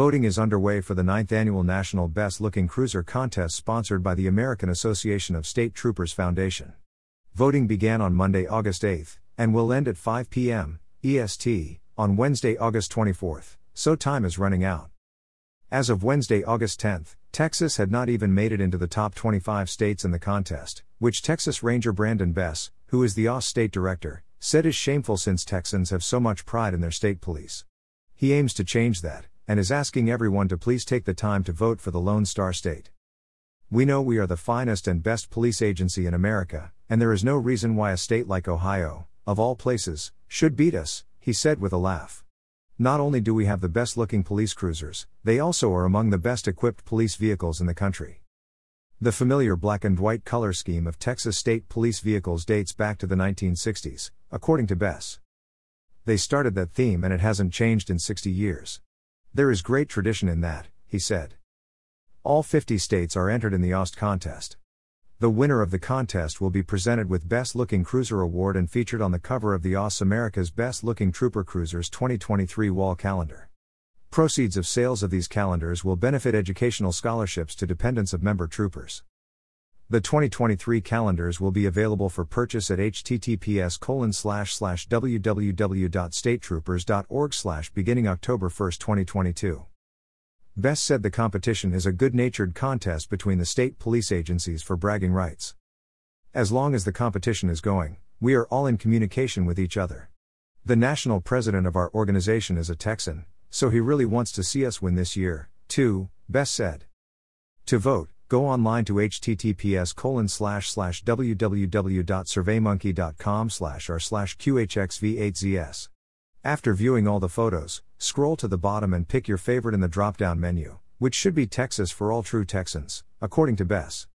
Voting is underway for the 9th annual National Best Looking Cruiser contest sponsored by the American Association of State Troopers Foundation. Voting began on Monday, August 8th, and will end at 5 p.m. EST on Wednesday, August 24th, so time is running out. As of Wednesday, August 10th, Texas had not even made it into the top 25 states in the contest, which Texas Ranger Brandon Bess, who is the OSS state director, said is shameful since Texans have so much pride in their state police. He aims to change that, and is asking everyone to please take the time to vote for the Lone Star State. We know we are the finest and best police agency in America, and there is no reason why a state like Ohio, of all places, should beat us, he said with a laugh. Not only do we have the best looking police cruisers, they also are among the best equipped police vehicles in the country. The familiar black and white color scheme of Texas state police vehicles dates back to the 1960s, according to Bess. They started that theme and it hasn't changed in 60 years. There is great tradition in that, he said. All 50 states are entered in the OST contest. The winner of the contest will be presented with Best Looking Cruiser Award and featured on the cover of the OSS America's Best Looking Trooper Cruisers 2023 wall calendar. Proceeds of sales of these calendars will benefit educational scholarships to dependents of member troopers. The 2023 calendars will be available for purchase at https www.statetroopers.org beginning October 1, 2022. Bess said the competition is a good natured contest between the state police agencies for bragging rights. As long as the competition is going, we are all in communication with each other. The national president of our organization is a Texan, so he really wants to see us win this year, too, Bess said. To vote, go online to https colon slash slash www.surveymonkey.com slash r slash qhxv8zs. After viewing all the photos, scroll to the bottom and pick your favorite in the drop down menu, which should be Texas for all true Texans, according to Bess.